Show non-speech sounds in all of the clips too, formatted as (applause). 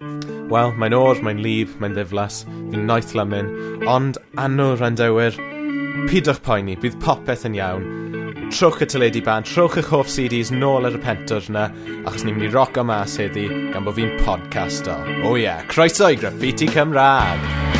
Wel, mae'n o'r, mae'n lif, mae'n ddiflas, fi'n noeth lymyn, ond anwl randewyr, pidwch poeni, bydd popeth yn iawn. Trwch y tyledu ban, trwch eich hoff CDs nôl ar y pentwr yna, achos ni'n mynd i roc o mas heddi gan bod fi'n podcast O O ie, yeah. croeso i Graffiti Cymraeg!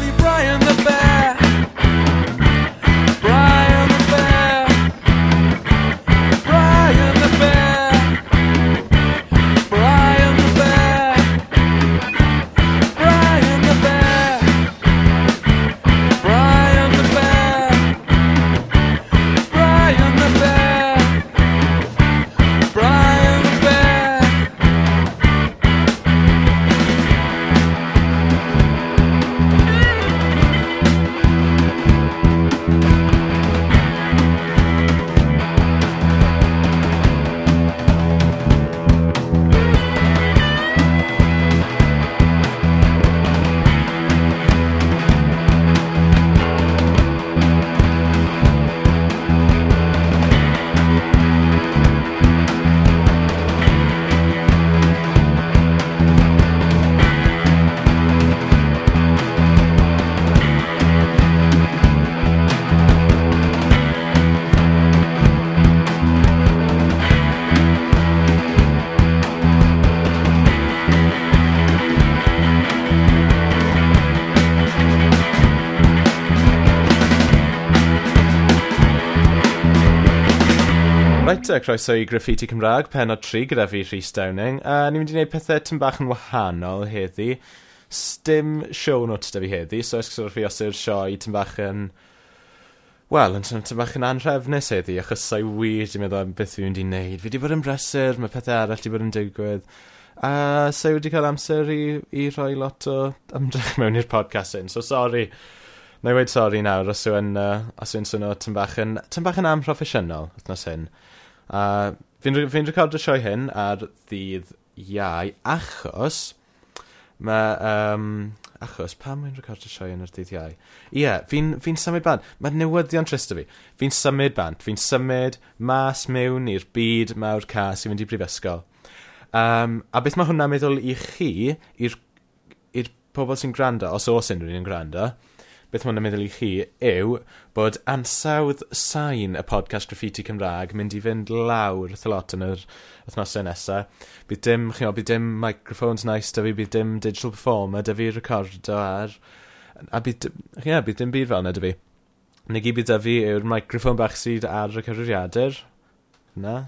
Charlie Bryan. Right, uh, croeso i Graffiti Cymraeg, pen o tri gyda fi, Rhys Downing. A uh, ni'n mynd i wneud pethau tym bach yn wahanol heddi. Stym show notes da fi heddi, so ysgwrs fi os yw'r sioe tym bach yn... Wel, yn tym bach yn anrefnus heddi, achos sa'i wir dwi'n meddwl am beth fi'n mynd i wneud. Fi wedi bod yn brysur, mae pethau arall wedi bod yn digwydd. A uh, sa'i wedi cael amser i, i rhoi lot o ymdrech mewn i'r podcast hyn, so sori. Na i wedi sori nawr os yw'n uh, os yw swnio tyn bach yn, tyn bach yn amproffesiynol wythnos hyn. A fi'n, fi'n recordio sioe hyn ar ddydd iau, achos mae... Um, achos, pam mae'n recordio sioe yn yr ddydd iau? Ie, yeah, fi'n fi symud band. Mae'n newyddion trist o fi. Fi'n symud band. Fi'n symud mas mewn i'r byd mawr cas i fynd i brifysgol. Um, a beth mae hwnna'n meddwl i chi, i'r pobl sy'n gwrando, os oes unrhyw yn gwrando, beth mae'n meddwl i chi, yw bod ansawdd sain y podcast Graffiti Cymraeg mynd i fynd lawr wrth lot yn yr wythnosau nesaf. Bydd dim, chi'n gwybod, bydd dim microphones nice da fi, bydd dim digital performer da fi recordo ar... A bydd, yeah, bydd dim byd fel yna da fi. Neu gyd bydd da fi yw'r microphone bach sydd ar y cyfrifiadur. Na?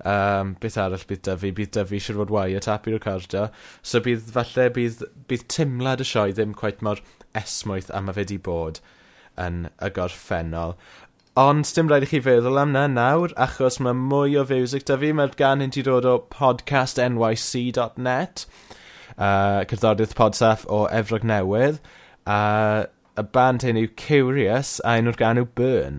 Um, beth arall bydd da fi? Bydd da fi siwr fod wire tap i recordio. So bydd falle bydd, bydd timlad y sioe ddim quite mor... More esmwyth a mae fe wedi bod yn y gorffennol. Ond dim rhaid i chi feddwl am na nawr, achos mae mwy o fiwsig da fi. Mae'r gan hyn ti dod o podcastnyc.net, uh, cerddodydd podsaff o Efrog Newydd, a uh, y band hyn yw Curious, a un o'r gan yw Burn.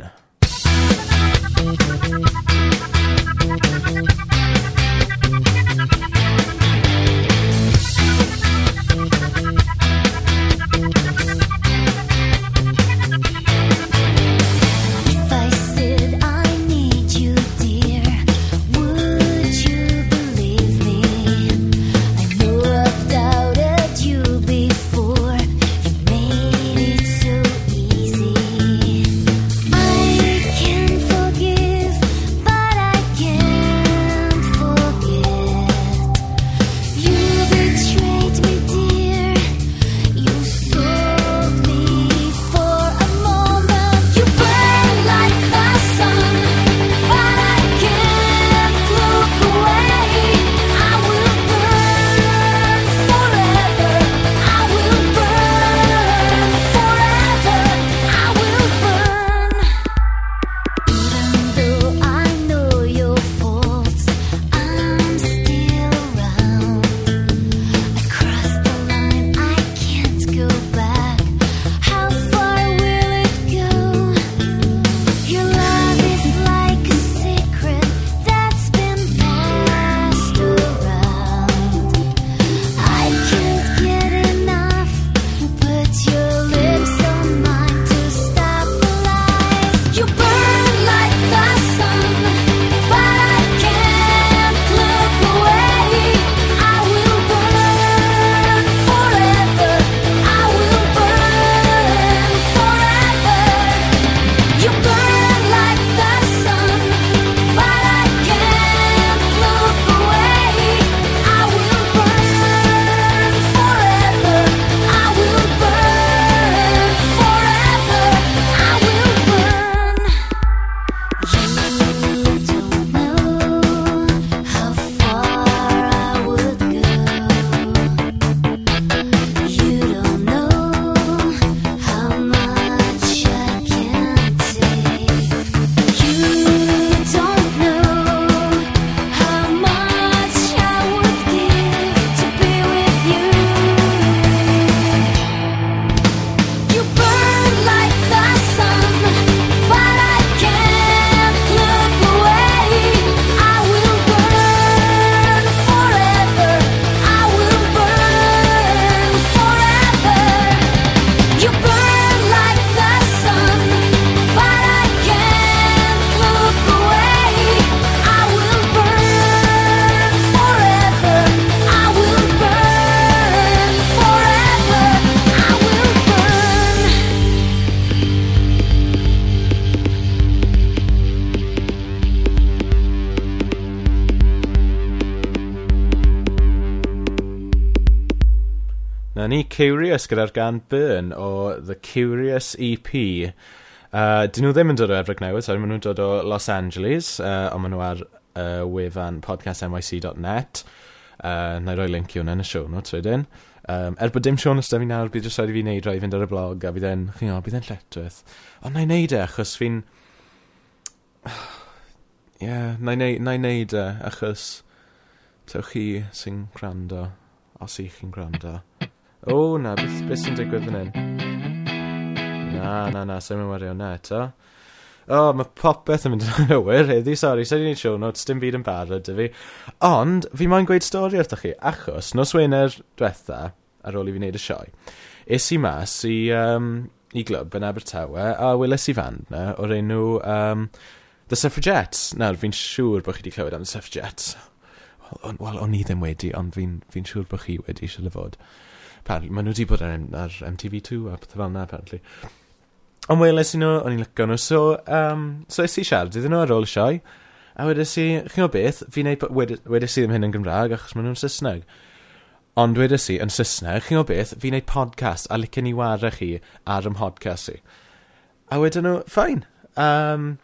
Curious gyda'r gan Burn o The Curious EP. Uh, dyn nhw ddim yn dod o Efrog Newydd, sorry, maen nhw'n dod o Los Angeles, uh, ond maen nhw ar uh, wefan podcastnyc.net. Uh, na i roi link i hwnna yn y show notes wedyn. Um, er bod dim Sean da fi nawr, bydd jyst rhaid i fi wneud rhaid i fynd ar y blog, a bydd e'n, chi'n gwybod, bydd e'n lletwyth. Ond na i wneud e, achos fi'n... (sighs) Ie, yeah, na i wneud e, achos... Tewch chi sy'n gwrando, os i chi'n gwrando. O, na, beth be sy'n digwydd fan hyn? Na, na, na, sy'n mynd wario na eto. O, oh, mae popeth yn mynd yn anwyr heddi, sori, sy'n ni'n show notes, dim byd yn barod y fi. Ond, fi moyn gweud stori wrthych chi, achos nos Wener diwetha, ar ôl i fi wneud y sioe, is i mas i, um, i glwb yn Abertawe, a weles i fan na, o'r enw um, The Suffragettes. Nawr, fi'n siŵr bod chi wedi clywed am The Suffragettes. Wel, on, well, o'n i ddim wedi, ond fi'n fi, siŵr bod chi wedi, siarad fod maen nhw wedi bod ar, ar MTV2 a pethau fel yna, apparently. Ond weles i nhw, o'n i'n lygo nhw. So, um, so es i siarad iddyn nhw ar ôl y sioe, a wedes i, chi'n gwybod beth, fi'n neud, wedes i ddim hyn yn Gymraeg, achos maen nhw'n Saesneg. Ond wedes i, yn Saesneg, chi'n gwybod beth, fi'n neud podcast, a licen i wara chi ar ym podcast i. A wedyn nhw, ffain. Um,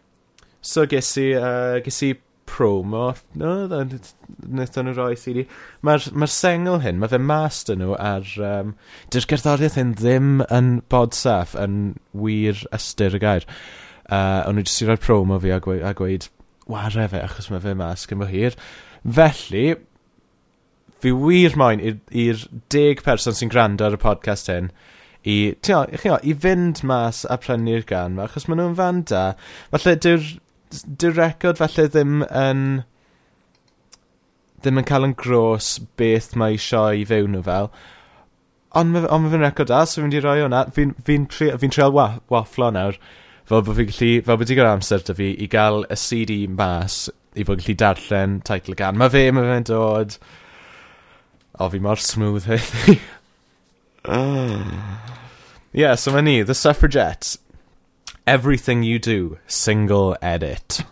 so ges i, uh, ges i promo no, wnaethon nhw roi CD. Mae'r ma sengl hyn, mae fe mas dyn nhw ar... Um, Dy'r gerddoriaeth hyn ddim yn bod saff yn wir ystyr y gair. Uh, ond nhw jyst i roi'r promo fi a gweud, a gweud ware fe achos mae fe mas gymro hir. Felly, fi wir moyn i'r deg person sy'n gwrando ar y podcast hyn i, tio, i, chi o, i fynd mas a prynu'r gan, achos maen nhw'n fan da. Falle dyw'r dy'r record falle ddim yn ddim yn cael yn gros beth mae eisiau i fewn nhw fel. Ond mae on ma fe'n record da, so fi'n di roi hwnna. Fi'n fi tri, fi treol wa, wafflo nawr, fel bod fi'n gallu, fel bod digon amser da fi, i gael y CD mas i fod gallu darllen teitl gan. Mae fe, mae fe'n dod... O, fi mor smooth (laughs) heddi ah. Ie, yeah, so mae ni, The Suffragettes. Everything You Do, single edit.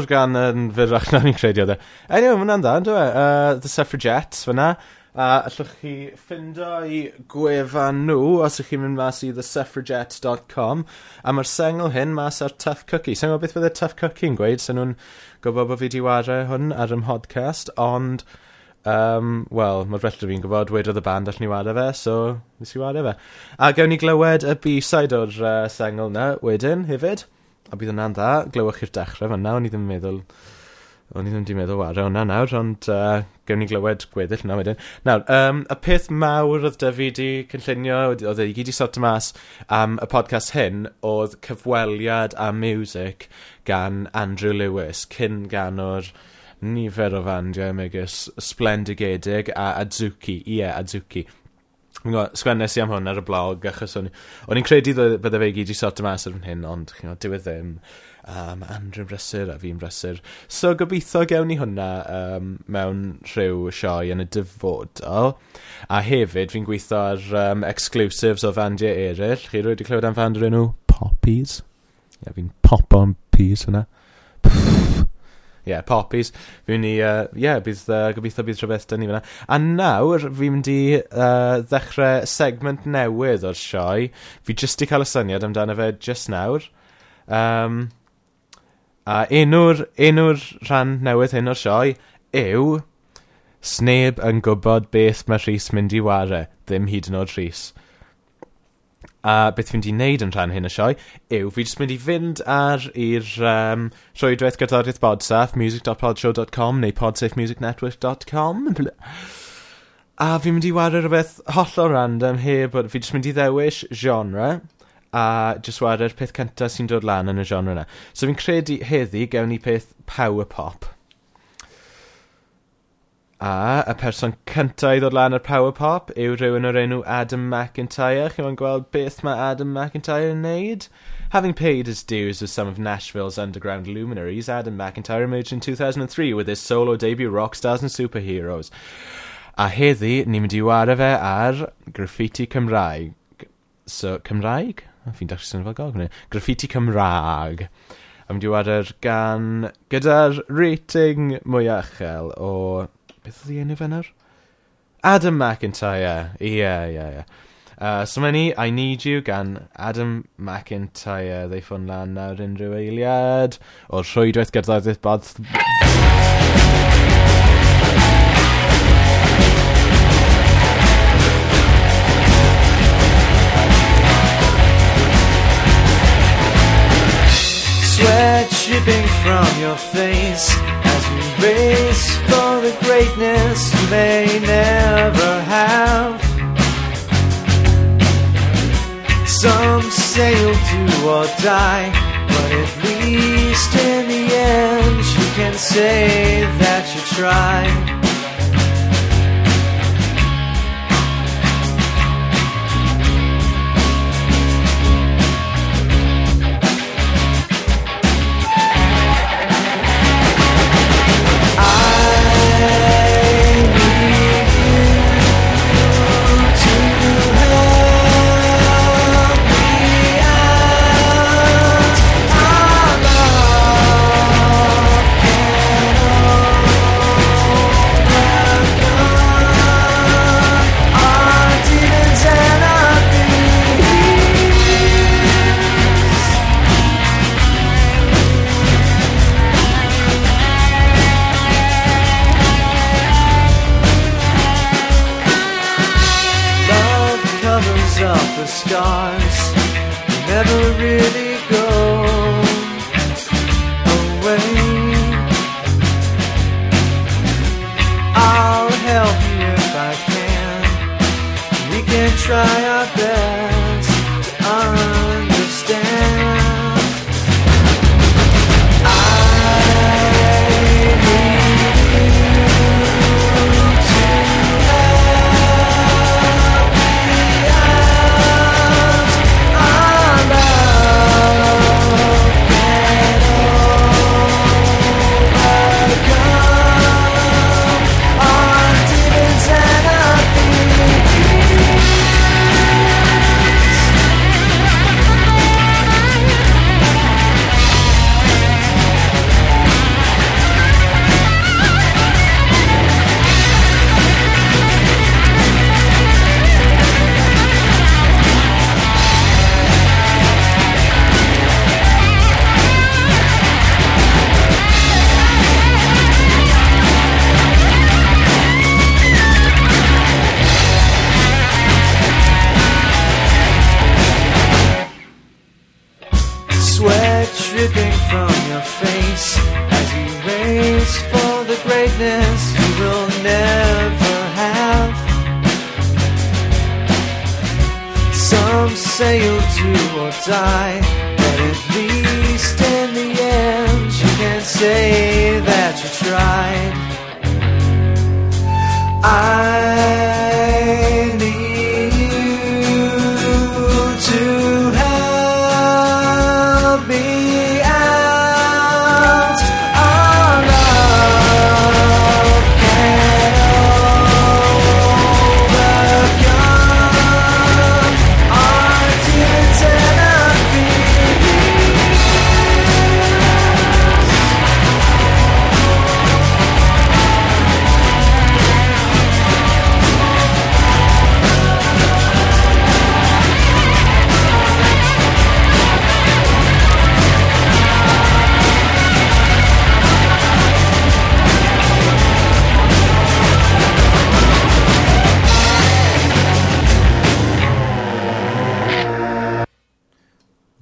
mor gan yn fyrrach na ni'n credu oedd e. Anyway, mae hwnna'n da, ynddo e? Uh, the Suffragettes, fyna. A uh, allwch chi ffindo i gwefan nhw os ych chi'n mynd mas i thesuffragettes.com a mae'r sengl hyn mas ar Tough Cookie. Sa'n gwybod beth fydde Tough Cookie yn gweud, sa'n nhw'n gwybod bod fi di wario hwn ar ym podcast, ond, um, wel, mae'r felly fi'n gwybod, wedodd y band allan ni wario fe, so nes i wario fe. A gawn ni glywed y b-side o'r uh, sengl na wedyn hefyd. A bydd hwnna'n dda, glywch chi'r dechrau fanna, o'n i ddim yn meddwl... O'n i ddim wedi meddwl wario hwnna nawr, ond uh, gewn ni glywed gweddill yna wedyn. Nawr, um, y peth mawr oedd Dyfu di cynllunio, oedd ei e gyd i sot mas am y podcast hyn, oedd cyfweliad a music gan Andrew Lewis, cyn gan o'r nifer o fandiau megis Splendigedig a Adzuki, ie, yeah, Adzuki sgwennes i am hwn ar y blog, achos o'n i'n credu bydde fe i gyd i sort mas ar hyn, ond chi'n gwybod, diwedd ddim. Um, Andrew'n brysur a fi'n brysur. So gobeithio gewn ni hwnna um, mewn rhyw sioe yn y dyfodol. A hefyd fi'n gweithio ar um, exclusives o fandiau eraill. Chi rwy wedi clywed am fandiau nhw? Poppies. Ie, yeah, fi'n pop on peas hwnna yeah, poppies. Fi'n ni, uh, yeah, bydd, uh, gobeithio bydd rhywbeth dyn ni fyna. A nawr, fi'n mynd i uh, ddechrau segment newydd o'r sioe. Fi jyst i cael y syniad amdano fe just nawr. Um, a enw'r, enw'r rhan newydd hyn o'r sioe yw... Sneb yn gwybod beth mae Rhys mynd i ware, ddim hyd yn oed Rhys. A beth fi'n di wneud yn rhan hyn y sioe yw fi jyst mynd i fynd ar i'r um, rhwydwaith gyrddoriaeth bodsaff music.podshow.com neu podsafemusicnetwork.com a fi'n mynd i wario rhywbeth hollol random heb bod fi jyst mynd i ddewis genre a jyst wario'r peth cyntaf sy'n dod lan yn y genre yna. So fi'n credu heddi gewn ni peth power pop. A y person cyntaf i ddod lan ar Power Pop yw rhywun o'r enw Adam McIntyre. Chi'n ma'n gweld beth mae Adam McIntyre yn neud? Having paid his dues with some of Nashville's underground luminaries, Adam McIntyre emerged in 2003 with his solo debut Rockstars and superheroes. A heddi, ni'n mynd i wario fe ar graffiti Cymraeg. So, Cymraeg? Fi'n dechrau sy'n fel gog. Graffiti Cymraeg. A mynd i wario gan gyda'r rating mwy achel o Beth oedd Adam McIntyre. Ie, yeah, ie, yeah, ie. Yeah. Uh, so mae ni, I Need You gan Adam McIntyre. Ddeifon lan nawr unrhyw eiliad o'r rhwydwaith gerddoriaeth bod... Sweat dripping from your face race for the greatness you may never have. Some say you'll do or die, but at least in the end you can say that you tried.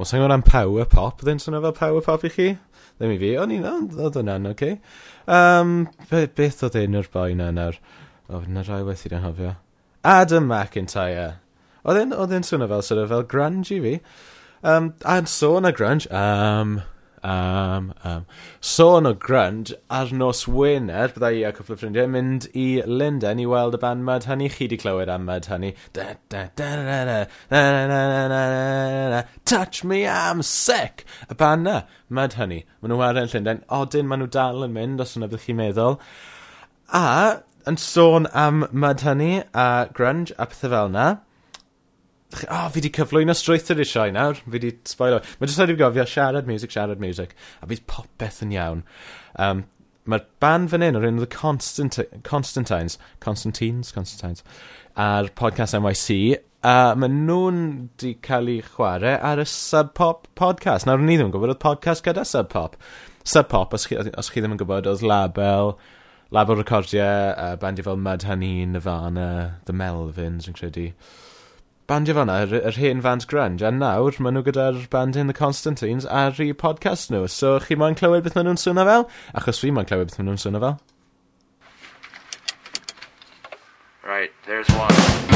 sa'n gwybod am power pop, ddyn swnio fel power pop i chi? Ddim i fi, o'n i'n oedd hmm, hwnna'n, oce. Um, be, beth oedd un o'r boi na nawr? O, na rai waith i'n hofio. Adam McIntyre. Oedd e'n swnio fel, sort of, fel grunge i fi. Um, a'n sôn a grunge, um, Um, um. Sôn o grunge, ar nos Wener, bydda i ac o ffrindiau, mynd i Linden i weld y band Mad Honey. Chi di clywed am Mad Honey. Touch me, I'm sick! Y band na, Mad Honey. Maen nhw ar yn Llundain, odyn maen nhw dal yn mynd, os yna byddwch chi'n meddwl. A, yn sôn am Mad Honey a grunge a pethau fel na, O, oh, fi di cyflwyno strwythur i'r sioe nawr. Fi di spoiler. Mae jyst rhaid i fi gofio siarad music, siarad music. A bydd popeth yn iawn. Um, Mae'r band fan hyn o'r enw The Constant Constantines, Constantines, Constantines, a'r podcast NYC. A maen nhw'n di cael eu chwarae ar y Sub Pop podcast. Nawr, ni ddim yn gwybod oedd podcast gyda Sub Pop. Sub Pop, os chi, os chi ddim yn gwybod, oedd label label recordiau, uh, bandiau fel Mud Honey, Nirvana, The Melvins, yn credu bandio fan'na, yr, yr hen fans grunge, a nawr maen nhw gyda'r band in the Constantines ar ei podcast nhw. So chi moyn clywed beth maen nhw'n swnio fel? Achos fi moyn clywed beth maen nhw'n swnio fel. Right, there's one.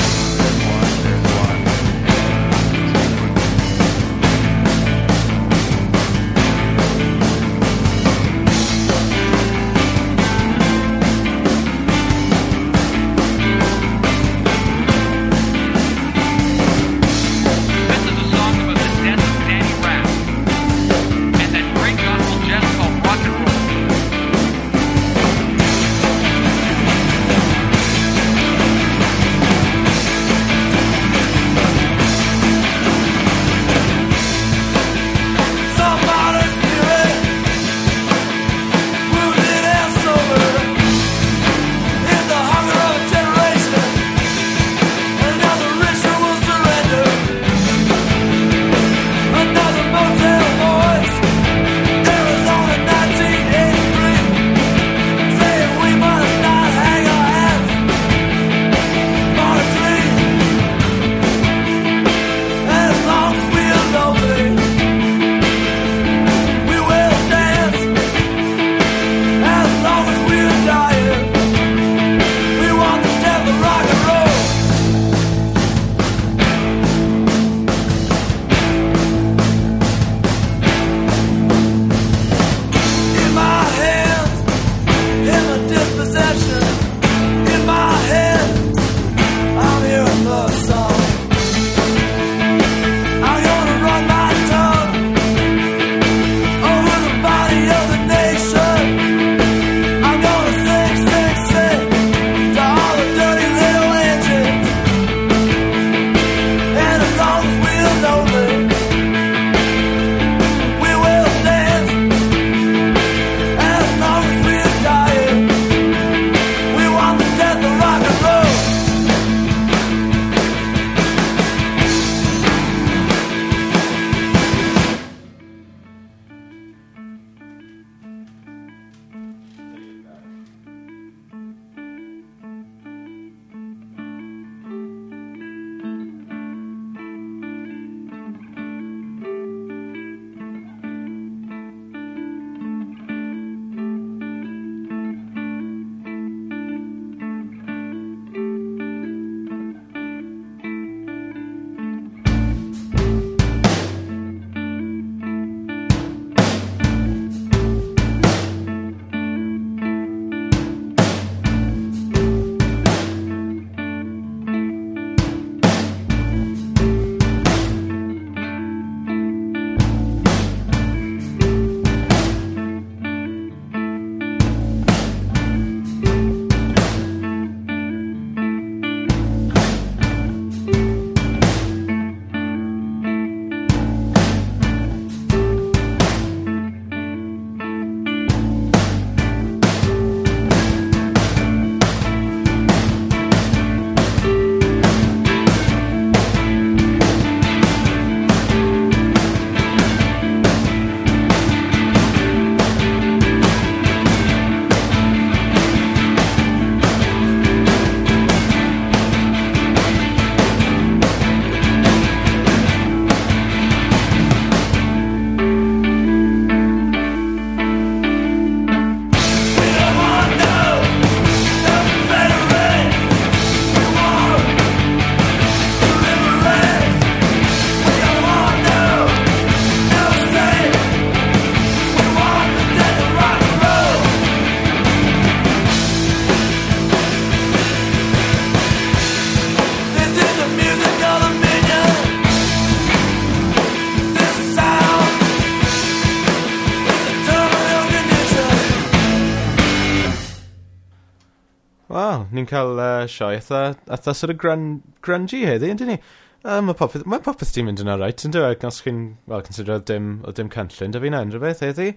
ni'n cael uh, sioe eitha, eitha sort of grun, grungy heddi, ynddi ni? Uh, mae popeth, ma popeth ti'n mynd yn alright, yn dweud, os chi'n, wel, considero dim, o dim cynllun, da fi'n enrhyw beth heddi.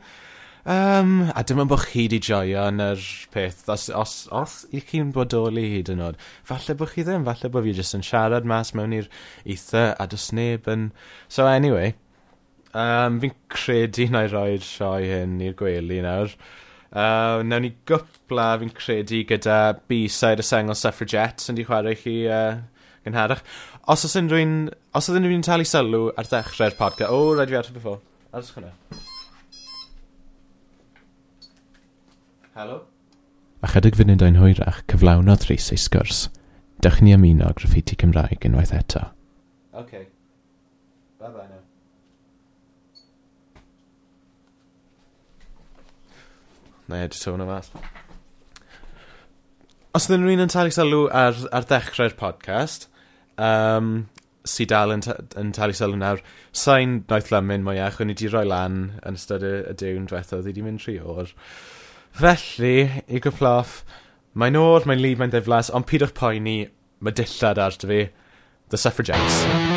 Um, a dim ond bod chi wedi joio yn yr peth, os, os, os i chi'n bodoli hyd yn oed, falle bod chi ddim, falle bod fi jyst yn siarad mas mewn i'r eitha a dos neb yn... So anyway, um, fi'n credu na i roi'r sioe hyn i'r gwely nawr. Uh, nawn ni gwpla fi'n credu gyda B-side y sengl Suffragettes yn di chwarae chi uh, gynharach. Os oes unrhyw'n... Os oes unrhyw'n talu sylw ar ddechrau'r podcast... O, oh, rhaid fi ateb before. Aros chwna. Helo? A chydig funudau'n hwyrach cyflawnodd Rhys ei sgwrs. Dych ni ymuno graffiti Cymraeg unwaith eto. OK. Bye-bye na i edrych hwnna mas. Os ydyn nhw'n yn talu sylw ar, ar ddechrau'r podcast, um, sydd dal yn, yn talu sylw nawr, sain noeth lymyn mwyach, o'n i wedi rhoi lan yn ystod y, y diwn diwethaf, ddi wedi mynd tri o'r. Felly, i gwploff, mae'n o'r, mae'n lib, mae'n ddiflas, ond pidwch poeni, mae dillad ar dy fi, The Suffragettes.